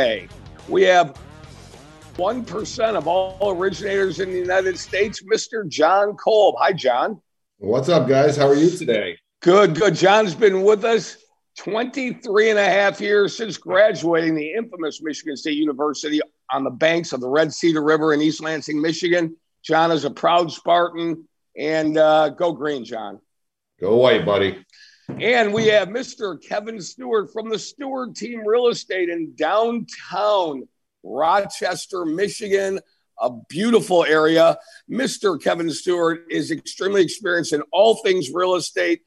today. We have 1% of all originators in the United States, Mr. John Kolb. Hi, John. What's up, guys? How are you today? Good, good. John's been with us 23 and a half years since graduating the infamous Michigan State University on the banks of the Red Cedar River in East Lansing, Michigan. John is a proud Spartan, and uh, go green, John. Go white, buddy. And we have Mr. Kevin Stewart from the Stewart Team Real Estate in downtown Rochester, Michigan, a beautiful area. Mr. Kevin Stewart is extremely experienced in all things real estate.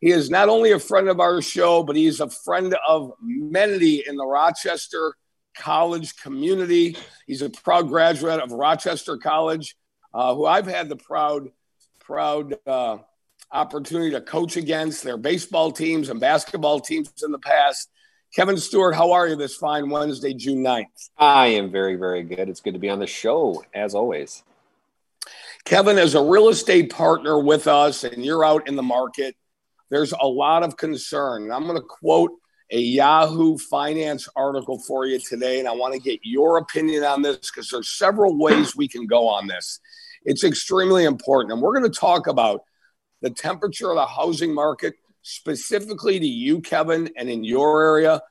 He is not only a friend of our show, but he's a friend of many in the Rochester College community. He's a proud graduate of Rochester College, uh, who I've had the proud, proud uh, opportunity to coach against their baseball teams and basketball teams in the past. Kevin Stewart, how are you this fine Wednesday, June 9th? I am very, very good. It's good to be on the show, as always. Kevin is a real estate partner with us, and you're out in the market. There's a lot of concern. I'm going to quote a Yahoo Finance article for you today, and I want to get your opinion on this because there's several ways we can go on this. It's extremely important, and we're going to talk about the temperature of the housing market, specifically to you, Kevin, and in your area.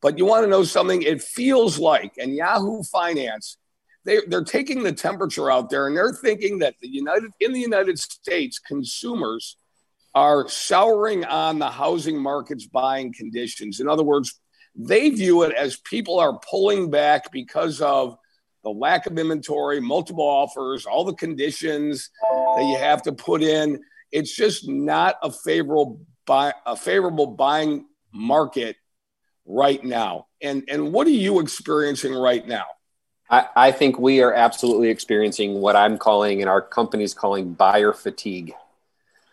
But you want to know something? It feels like, and Yahoo Finance, they, they're taking the temperature out there and they're thinking that the United in the United States, consumers are souring on the housing market's buying conditions. In other words, they view it as people are pulling back because of the lack of inventory, multiple offers, all the conditions that you have to put in it's just not a favorable buy a favorable buying market right now. And and what are you experiencing right now? I, I think we are absolutely experiencing what I'm calling and our company's calling buyer fatigue.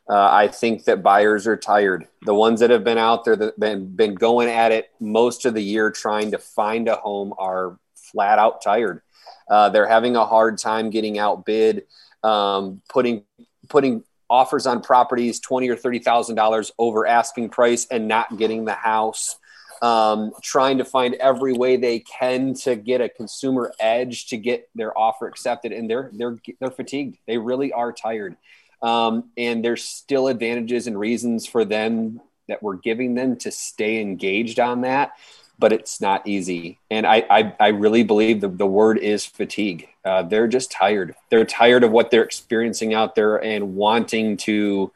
Uh, I think that buyers are tired. The ones that have been out there that been been going at it most of the year trying to find a home are flat out tired. Uh, they're having a hard time getting outbid, um, putting putting offers on properties twenty or thirty thousand dollars over asking price and not getting the house. Um, trying to find every way they can to get a consumer edge to get their offer accepted, and they're they're they're fatigued. They really are tired, um, and there's still advantages and reasons for them that we're giving them to stay engaged on that but it's not easy. And I, I, I really believe the, the word is fatigue. Uh, they're just tired. They're tired of what they're experiencing out there and wanting to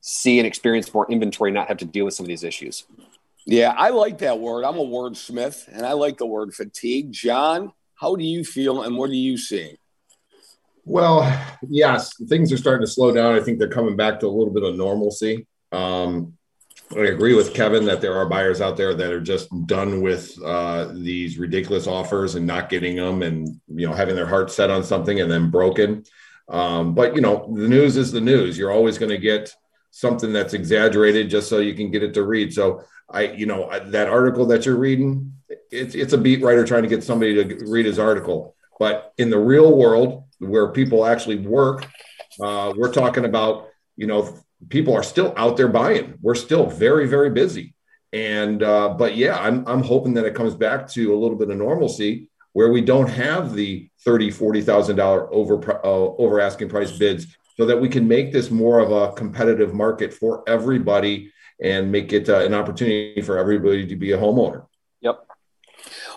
see and experience more inventory, not have to deal with some of these issues. Yeah, I like that word. I'm a wordsmith and I like the word fatigue. John, how do you feel and what are you seeing? Well, yes, things are starting to slow down. I think they're coming back to a little bit of normalcy. Um, I agree with Kevin that there are buyers out there that are just done with uh, these ridiculous offers and not getting them, and you know having their heart set on something and then broken. Um, but you know the news is the news. You're always going to get something that's exaggerated just so you can get it to read. So I, you know, that article that you're reading, it's it's a beat writer trying to get somebody to read his article. But in the real world, where people actually work, uh, we're talking about you know people are still out there buying. We're still very, very busy. And uh, but yeah, I'm I'm hoping that it comes back to a little bit of normalcy where we don't have the thirty, forty thousand dollar over uh, over asking price bids, so that we can make this more of a competitive market for everybody and make it uh, an opportunity for everybody to be a homeowner. Yep.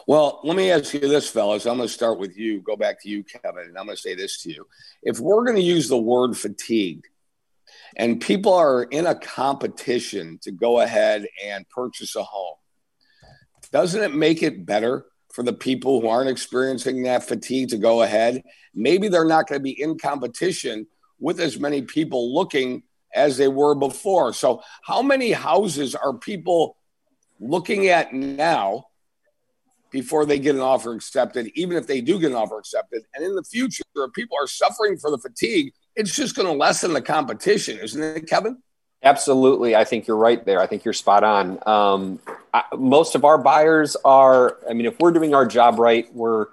Well, let me ask you this, fellas. I'm going to start with you. Go back to you, Kevin, and I'm going to say this to you. If we're going to use the word fatigue and people are in a competition to go ahead and purchase a home, doesn't it make it better for the people who aren't experiencing that fatigue to go ahead? Maybe they're not going to be in competition with as many people looking as they were before. So, how many houses are people looking at now before they get an offer accepted, even if they do get an offer accepted? And in the future, people are suffering for the fatigue, it's just going to lessen the competition, isn't it, Kevin? Absolutely. I think you're right there. I think you're spot on. Um, I, most of our buyers are, I mean, if we're doing our job right, we're,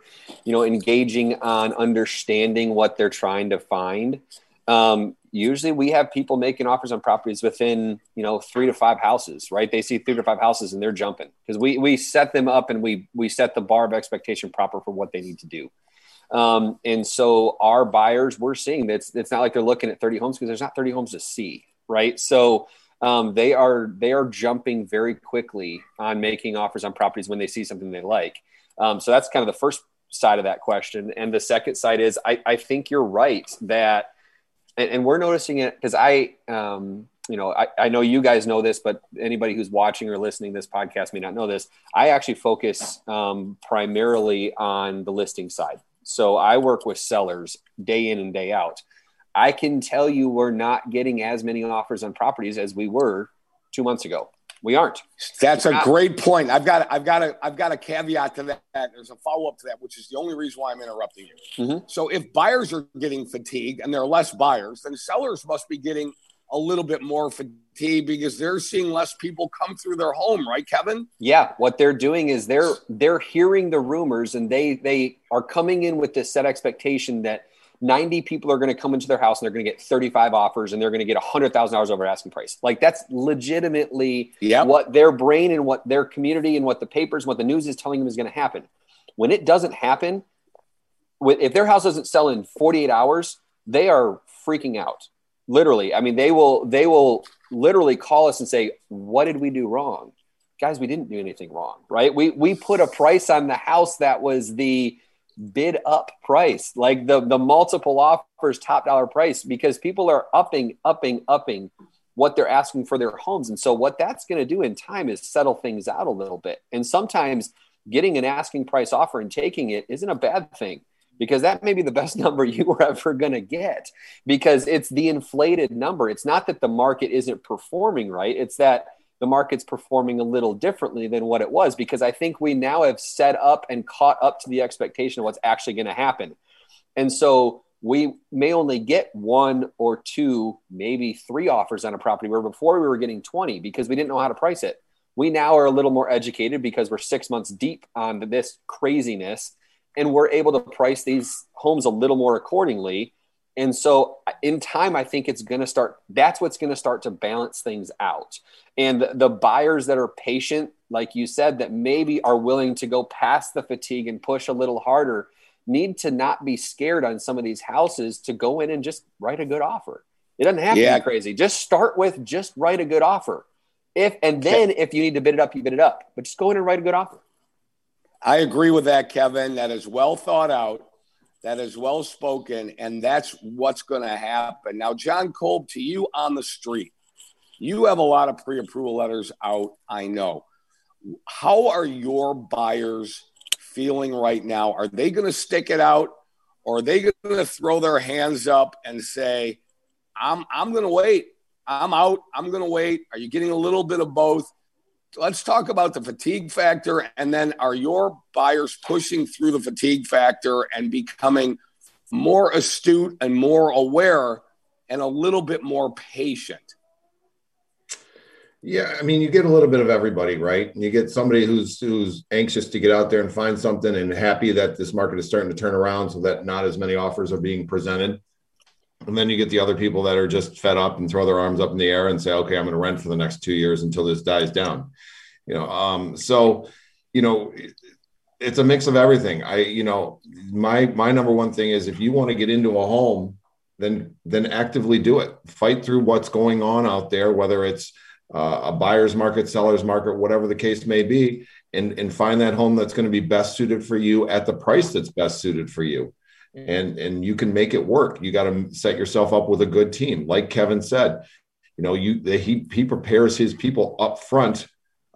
you know, engaging on understanding what they're trying to find. um, usually we have people making offers on properties within you know three to five houses right they see three to five houses and they're jumping because we we set them up and we we set the bar of expectation proper for what they need to do um, and so our buyers we're seeing that it's, not like they're looking at 30 homes because there's not 30 homes to see right so um, they are they are jumping very quickly on making offers on properties when they see something they like um, so that's kind of the first side of that question and the second side is i, I think you're right that and, and we're noticing it because I, um, you know, I, I know you guys know this, but anybody who's watching or listening this podcast may not know this. I actually focus um, primarily on the listing side. So I work with sellers day in and day out. I can tell you we're not getting as many offers on properties as we were two months ago. We aren't. That's a great point. I've got I've got a I've got a caveat to that. There's a follow up to that, which is the only reason why I'm interrupting you. Mm-hmm. So if buyers are getting fatigued and there are less buyers, then sellers must be getting a little bit more fatigue because they're seeing less people come through their home, right, Kevin? Yeah, what they're doing is they're they're hearing the rumors and they they are coming in with this set expectation that 90 people are going to come into their house and they're going to get 35 offers and they're going to get $100,000 over asking price. Like that's legitimately yep. what their brain and what their community and what the papers, what the news is telling them is going to happen. When it doesn't happen, if their house doesn't sell in 48 hours, they are freaking out. Literally. I mean, they will, they will literally call us and say, what did we do wrong? Guys, we didn't do anything wrong, right? We, we put a price on the house that was the, bid up price, like the the multiple offers top dollar price, because people are upping, upping, upping what they're asking for their homes. And so what that's going to do in time is settle things out a little bit. And sometimes getting an asking price offer and taking it isn't a bad thing because that may be the best number you were ever going to get because it's the inflated number. It's not that the market isn't performing right. It's that the market's performing a little differently than what it was because I think we now have set up and caught up to the expectation of what's actually going to happen. And so we may only get one or two, maybe three offers on a property where before we were getting 20 because we didn't know how to price it. We now are a little more educated because we're six months deep on this craziness and we're able to price these homes a little more accordingly and so in time, I think it's going to start, that's what's going to start to balance things out. And the buyers that are patient, like you said, that maybe are willing to go past the fatigue and push a little harder, need to not be scared on some of these houses to go in and just write a good offer. It doesn't have yeah. to be crazy. Just start with just write a good offer. If and then if you need to bid it up, you bid it up. But just go in and write a good offer. I agree with that, Kevin. That is well thought out that is well spoken, and that's what's going to happen. Now, John Kolb, to you on the street, you have a lot of pre approval letters out, I know. How are your buyers feeling right now? Are they going to stick it out or are they going to throw their hands up and say, I'm, I'm going to wait? I'm out. I'm going to wait. Are you getting a little bit of both? Let's talk about the fatigue factor and then are your buyers pushing through the fatigue factor and becoming more astute and more aware and a little bit more patient? Yeah i mean you get a little bit of everybody right? You get somebody who's who's anxious to get out there and find something and happy that this market is starting to turn around so that not as many offers are being presented and then you get the other people that are just fed up and throw their arms up in the air and say, okay, I'm going to rent for the next two years until this dies down. You know, um, so, you know, it's a mix of everything. I, you know, my, my number one thing is if you want to get into a home, then, then actively do it. Fight through what's going on out there, whether it's uh, a buyer's market, seller's market, whatever the case may be, and, and find that home that's going to be best suited for you at the price that's best suited for you and and you can make it work. You got to set yourself up with a good team. Like kevin said you know you he he prepares his people up front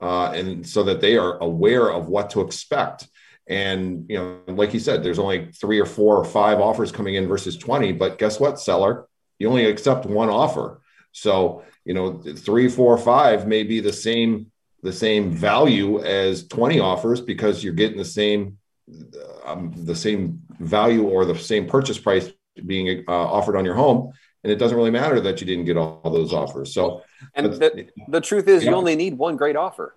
uh, and so that they are aware of what to expect. And you know like you said there's only three or four or five offers coming in versus 20 but guess what seller? You only accept one offer. So you know three four five may be the same the same value as 20 offers because you're getting the same um, the same value or the same purchase price being uh, offered on your home and it doesn't really matter that you didn't get all, all those offers so and the, the truth is yeah. you only need one great offer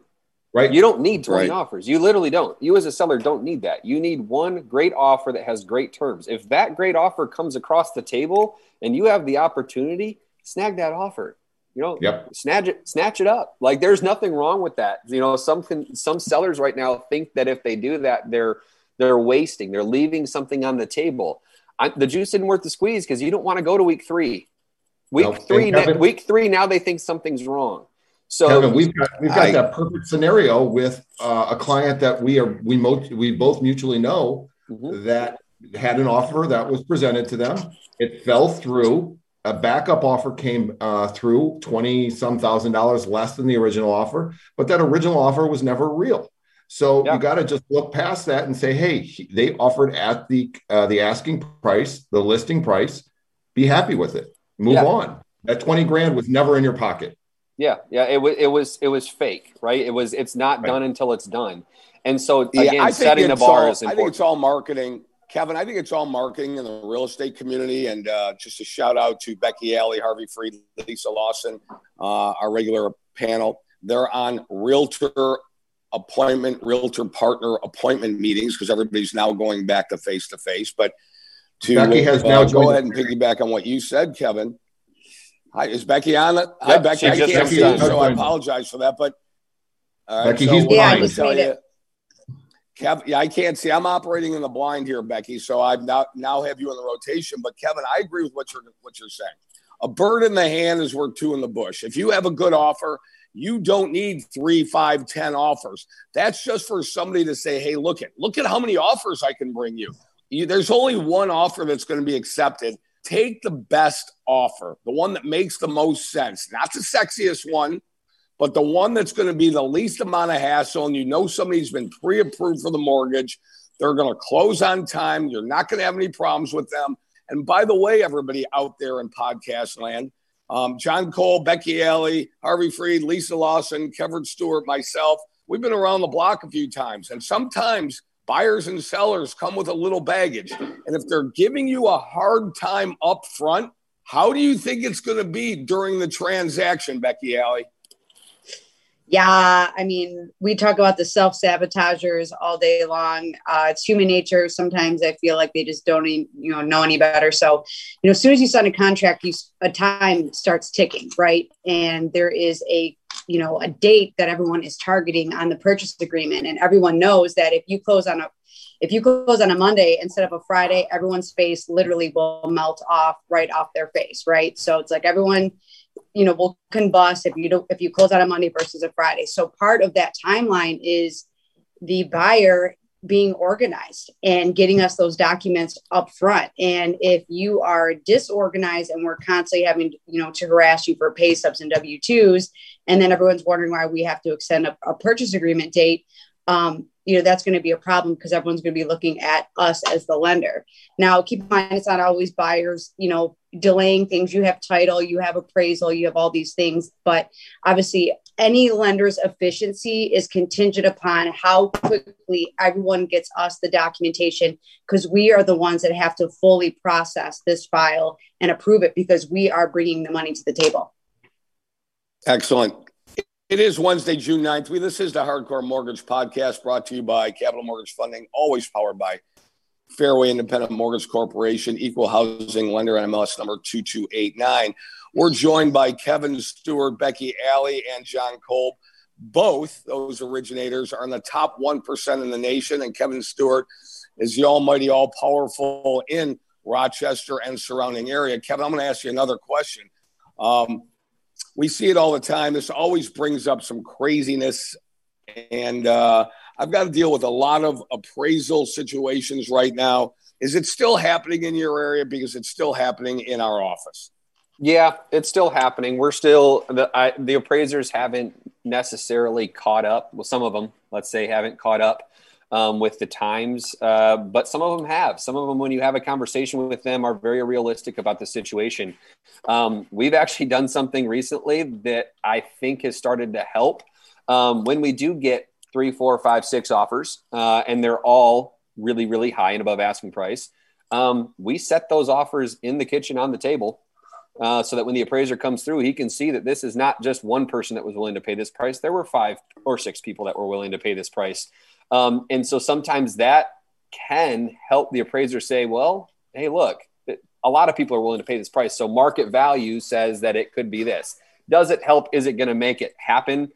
Right. You don't need 20 right. offers. You literally don't. You as a seller don't need that. You need one great offer that has great terms. If that great offer comes across the table and you have the opportunity, snag that offer. You know, yep. snatch it, snatch it up. Like there's nothing wrong with that. You know, some some sellers right now think that if they do that, they're they're wasting. They're leaving something on the table. I, the juice isn't worth the squeeze because you don't want to go to week three. Week nope. three, Kevin, week three. Now they think something's wrong. So Kevin, we've got we've got I, that perfect scenario with uh, a client that we are we mo- we both mutually know mm-hmm. that had an offer that was presented to them. It fell through. A backup offer came uh, through, twenty some thousand dollars less than the original offer, but that original offer was never real. So yeah. you got to just look past that and say, hey, they offered at the uh, the asking price, the listing price. Be happy with it. Move yeah. on. That twenty grand was never in your pocket. Yeah, yeah, it was it was it was fake, right? It was it's not right. done until it's done. And so again, yeah, setting the bar all, is important. I think it's all marketing. Kevin, I think it's all marketing in the real estate community. And uh, just a shout out to Becky Alley, Harvey Freed, Lisa Lawson, uh, our regular panel. They're on realtor appointment, realtor partner appointment meetings because everybody's now going back to face to face. But to Becky has uh, now go ahead and piggyback on what you said, Kevin. Hi, is Becky on it? Hi, Becky. I can't see you, so I apologize for that. But uh, Becky, so he's blind. Yeah, tell you, Kev, yeah, I can't see. I'm operating in the blind here, Becky. So I now now have you in the rotation. But Kevin, I agree with what you're what you're saying. A bird in the hand is worth two in the bush. If you have a good offer, you don't need three, five, ten offers. That's just for somebody to say, "Hey, look at look at how many offers I can bring you." you there's only one offer that's going to be accepted take the best offer, the one that makes the most sense, not the sexiest one, but the one that's going to be the least amount of hassle. And you know somebody's been pre approved for the mortgage. They're going to close on time. You're not going to have any problems with them. And by the way, everybody out there in podcast land, um, John Kolb, Becky Alley, Harvey Freed, Lisa Lawson, Kevin Stewart, myself, we've been around the block a few times. And sometimes buyers and sellers come with a little baggage. And if they're giving you a hard time up front, how do you think it's going to be during the transaction, Becky Alley? Yeah, I mean, we talk about the self sabotagers all day long. Uh, it's human nature. Sometimes I feel like they just don't, even, you know, know any better. So, you know, as soon as you sign a contract, you a time starts ticking, right? And there is a you know a date that everyone is targeting on the purchase agreement and everyone knows that if you close on a if you close on a monday instead of a friday everyone's face literally will melt off right off their face right so it's like everyone you know will combust if you don't if you close on a monday versus a friday so part of that timeline is the buyer being organized and getting us those documents up front. And if you are disorganized and we're constantly having, you know, to harass you for pay stubs and W 2s, and then everyone's wondering why we have to extend a, a purchase agreement date, um, you know, that's going to be a problem because everyone's going to be looking at us as the lender. Now, keep in mind, it's not always buyers, you know, delaying things. You have title, you have appraisal, you have all these things. But obviously, any lender's efficiency is contingent upon how quickly everyone gets us the documentation because we are the ones that have to fully process this file and approve it because we are bringing the money to the table. Excellent. It is Wednesday, June 9th. We, this is the Hardcore Mortgage Podcast brought to you by Capital Mortgage Funding, always powered by Fairway Independent Mortgage Corporation, equal housing lender, NMLS number 2289. We're joined by Kevin Stewart, Becky Alley, and John Kolb. Both those originators are in the top 1% in the nation, and Kevin Stewart is the almighty, all powerful in Rochester and surrounding area. Kevin, I'm going to ask you another question. Um, we see it all the time. This always brings up some craziness. And uh, I've got to deal with a lot of appraisal situations right now. Is it still happening in your area? Because it's still happening in our office. Yeah, it's still happening. We're still the I, the appraisers haven't necessarily caught up. Well, some of them, let's say, haven't caught up um, with the times, uh, but some of them have. Some of them, when you have a conversation with them, are very realistic about the situation. Um, we've actually done something recently that I think has started to help. Um, when we do get three, four, five, six offers, uh, and they're all really, really high and above asking price, um, we set those offers in the kitchen on the table uh, so that when the appraiser comes through, he can see that this is not just one person that was willing to pay this price. There were five or six people that were willing to pay this price. Um, and so sometimes that can help the appraiser say, well, hey, look, a lot of people are willing to pay this price. So market value says that it could be this. Does it help? Is it going to make it happen?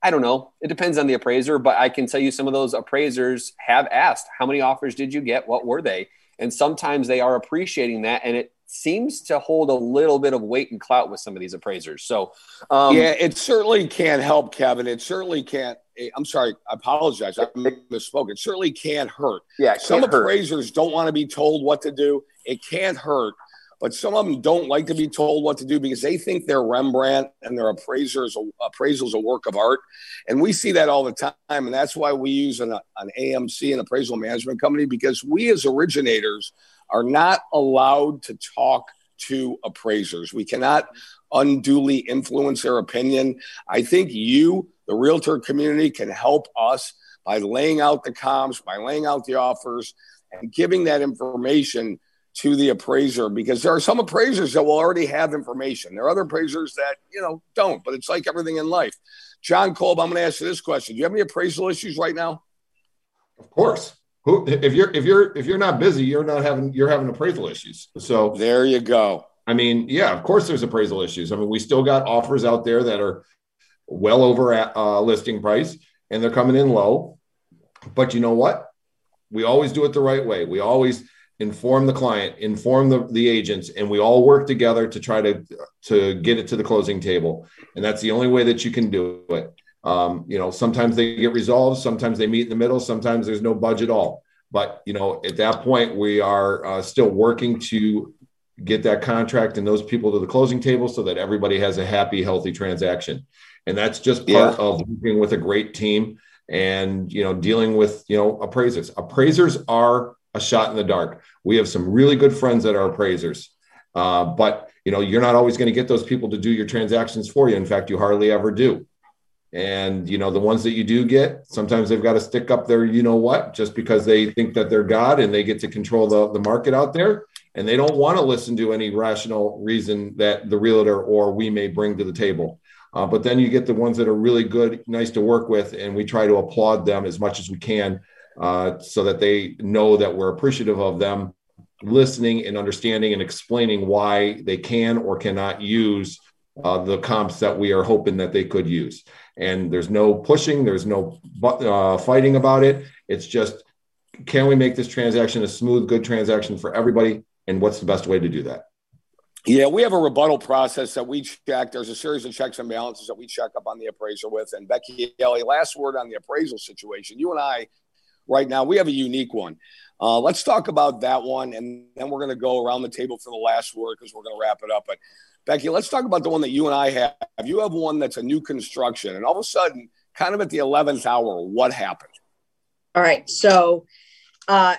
I don't know. It depends on the appraiser, but I can tell you some of those appraisers have asked, how many offers did you get? What were they? And sometimes they are appreciating that. And it seems to hold a little bit of weight and clout with some of these appraisers. So, um, yeah, it certainly can't help, Kevin. It certainly can't. Eh, I'm sorry, I apologize. I misspoke. It certainly can't hurt. Yeah, some appraisers hurt. don't want to be told what to do. It can't hurt, but some of them don't like to be told what to do because they think their Rembrandt and their appraisers appraisals a work of art, and we see that all the time. And that's why we use an, an AMC, an appraisal management company, because we as originators are not allowed to talk to appraisers. We cannot unduly influence their opinion. I think you, the realtor community, can help us by laying out the comps, by laying out the offers, and giving that information to the appraiser because there are some appraisers that will already have information. There are other appraisers that, you know, don't, but it's like everything in life. John Kolb, I'm going to ask you this question. Do you have any appraisal issues right now? Of course. Who, if you're if you're if you're not busy, you're not having you're having appraisal issues. So there you go. I mean, yeah, of course there's appraisal issues. I mean, we still got offers out there that are well over at uh, listing price and they're coming in low. But you know what? We always do it the right way. We always inform the client, inform the, the agents, and we all work together to try to to get it to the closing table. And that's the only way that you can do it. Um, you know, sometimes they get resolved, sometimes they meet in the middle, sometimes there's no budge at all. But you know, at that point, we are uh, still working to get that contract and those people to the closing table so that everybody has a happy, healthy transaction. And that's just part yeah. of working with a great team and you know dealing with you know appraisers. Appraisers are a shot in the dark. We have some really good friends that are appraisers, uh, but you know you're not always going to get those people to do your transactions for you. In fact, you hardly ever do. And you know, the ones that you do get, sometimes they've got to stick up their, you know what, just because they think that they're God and they get to control the, the market out there. And they don't want to listen to any rational reason that the realtor or we may bring to the table. Uh, but then you get the ones that are really good, nice to work with, and we try to applaud them as much as we can uh, so that they know that we're appreciative of them listening and understanding and explaining why they can or cannot use uh, the comps that we are hoping that they could use and there's no pushing, there's no uh, fighting about it. It's just, can we make this transaction a smooth, good transaction for everybody? And what's the best way to do that? Yeah, we have a rebuttal process that we check. There's a series of checks and balances that we check up on the appraiser with. And Becky Alley, last word on the appraisal situation. You and I, right now, we have a unique one. Uh, let's talk about that one, and then we're going to go around the table for the last word because we're going to wrap it up. But Becky, let's talk about the one that you and I have. You have one that's a new construction, and all of a sudden, kind of at the 11th hour, what happened? All right. So uh,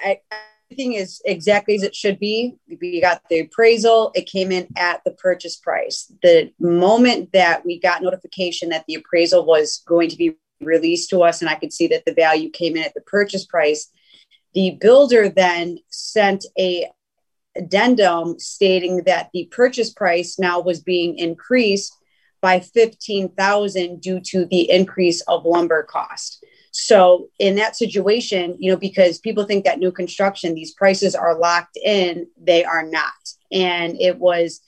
everything is exactly as it should be. We got the appraisal, it came in at the purchase price. The moment that we got notification that the appraisal was going to be released to us, and I could see that the value came in at the purchase price, the builder then sent a addendum stating that the purchase price now was being increased by 15,000 due to the increase of lumber cost. So in that situation, you know, because people think that new construction, these prices are locked in, they are not. And it was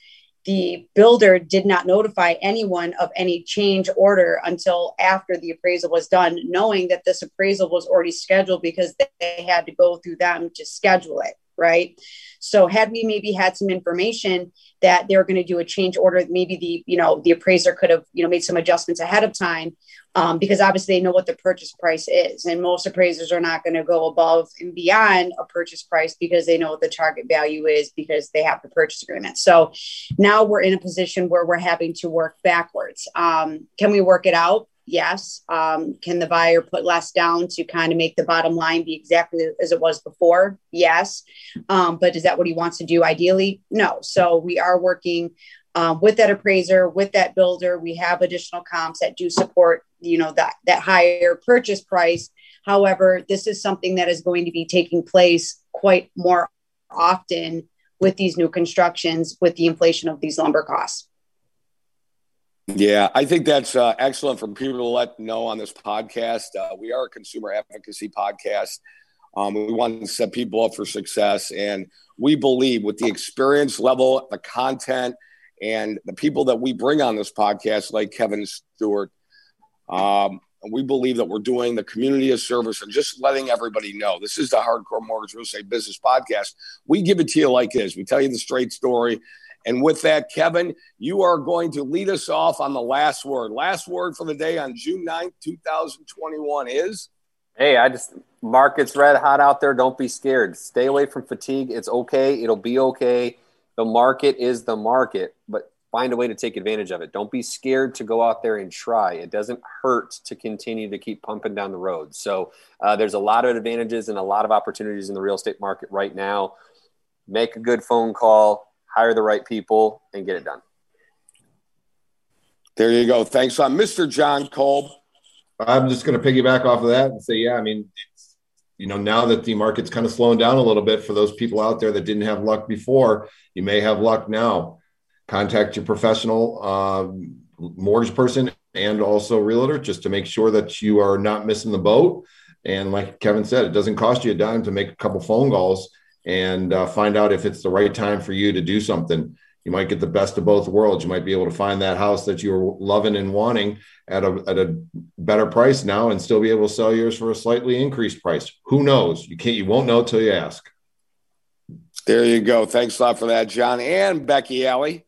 the builder did not notify anyone of any change order until after the appraisal was done, knowing that this appraisal was already scheduled because they had to go through them to schedule it right? So had we maybe had some information that they were going to do a change order, maybe the you know the appraiser could have you know made some adjustments ahead of time um, because obviously they know what the purchase price is, and most appraisers are not going to go above and beyond a purchase price because they know what the target value is because they have the purchase agreement. So now we're in a position where we're having to work backwards. Um, can we work it out? Yes. Um, can the buyer put less down to kind of make the bottom line be exactly as it was before? Yes. Um, but is that what he wants to do ideally? No. So we are working um, with that appraiser, with that builder. We have additional comps that do support, you know, that that higher purchase price. However, this is something that is going to be taking place quite more often with these new constructions with the inflation of these lumber costs. Yeah, I think that's uh, excellent for people to let know on this podcast. Uh, we are a consumer advocacy podcast. Um, we want to set people up for success. And we believe with the experience level, the content, and the people that we bring on this podcast, like Kevin Stewart, um, we believe that we're doing the community a service and just letting everybody know this is the Hardcore Mortgage Real Estate Business Podcast. We give it to you like this. We tell you the straight story. And with that, Kevin, you are going to lead us off on the last word. Last word for the day on June 9th, 2021 is Hey, I just market's red hot out there. Don't be scared. Stay away from fatigue. It's okay. It'll be okay. The market is the market, but find a way to take advantage of it. Don't be scared to go out there and try. It doesn't hurt to continue to keep pumping down the road. So uh, there's a lot of advantages and a lot of opportunities in the real estate market right now. Make a good phone call, hire the right people, and get it done. There you go. Thanks, on Mr. John Kolb. I'm just going to piggyback off of that and say, yeah, I mean, you know, now that the market's kind of slowing down a little bit for those people out there that didn't have luck before, you may have luck now. Contact your professional uh, mortgage person and also realtor just to make sure that you are not missing the boat. And like Kevin said, it doesn't cost you a dime to make a couple phone calls and uh, find out if it's the right time for you to do something you might get the best of both worlds. You might be able to find that house that you were loving and wanting at a, at a better price now and still be able to sell yours for a slightly increased price. Who knows? You can't, you won't know till you ask. There you go. Thanks a lot for that, John and Becky Alley.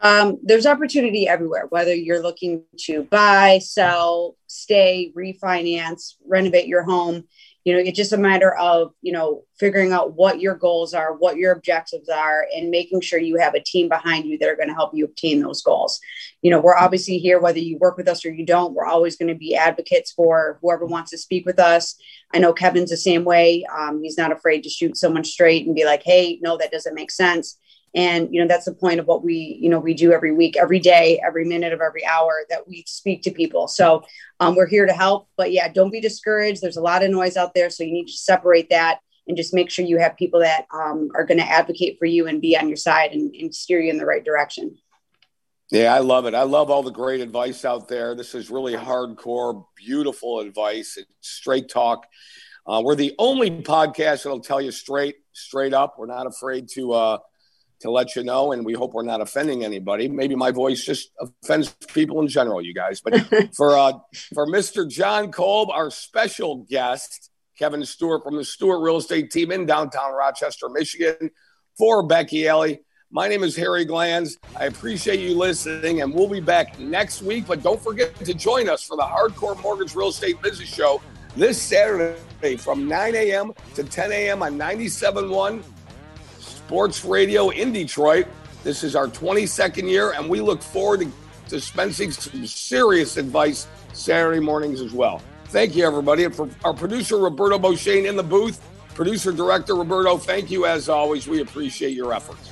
Um, there's opportunity everywhere, whether you're looking to buy, sell, stay, refinance, renovate your home you know it's just a matter of you know figuring out what your goals are what your objectives are and making sure you have a team behind you that are going to help you obtain those goals. You know we're obviously here whether you work with us or you don't we're always going to be advocates for whoever wants to speak with us. I know kevin's the same way. Um, he's not afraid to shoot someone straight and be like hey no that doesn't make sense and you know that's the point of what we you know we do every week every day every minute of every hour that we speak to people so um, we're here to help but yeah don't be discouraged there's a lot of noise out there so you need to separate that and just make sure you have people that um, are going to advocate for you and be on your side and, and steer you in the right direction yeah, I love it. I love all the great advice out there. This is really hardcore, beautiful advice. It's straight talk. Uh, we're the only podcast that'll tell you straight, straight up. We're not afraid to uh, to let you know, and we hope we're not offending anybody. Maybe my voice just offends people in general, you guys. But for uh, for Mr. John Kolb, our special guest, Kevin Stewart from the Stewart Real Estate Team in downtown Rochester, Michigan, for Becky Alley. My name is Harry Glanz. I appreciate you listening, and we'll be back next week. But don't forget to join us for the Hardcore Mortgage Real Estate Business Show this Saturday from 9 a.m. to 10 a.m. on 97.1 Sports Radio in Detroit. This is our 22nd year, and we look forward to dispensing some serious advice Saturday mornings as well. Thank you, everybody. And for our producer, Roberto Beauchene, in the booth, producer director Roberto, thank you as always. We appreciate your efforts.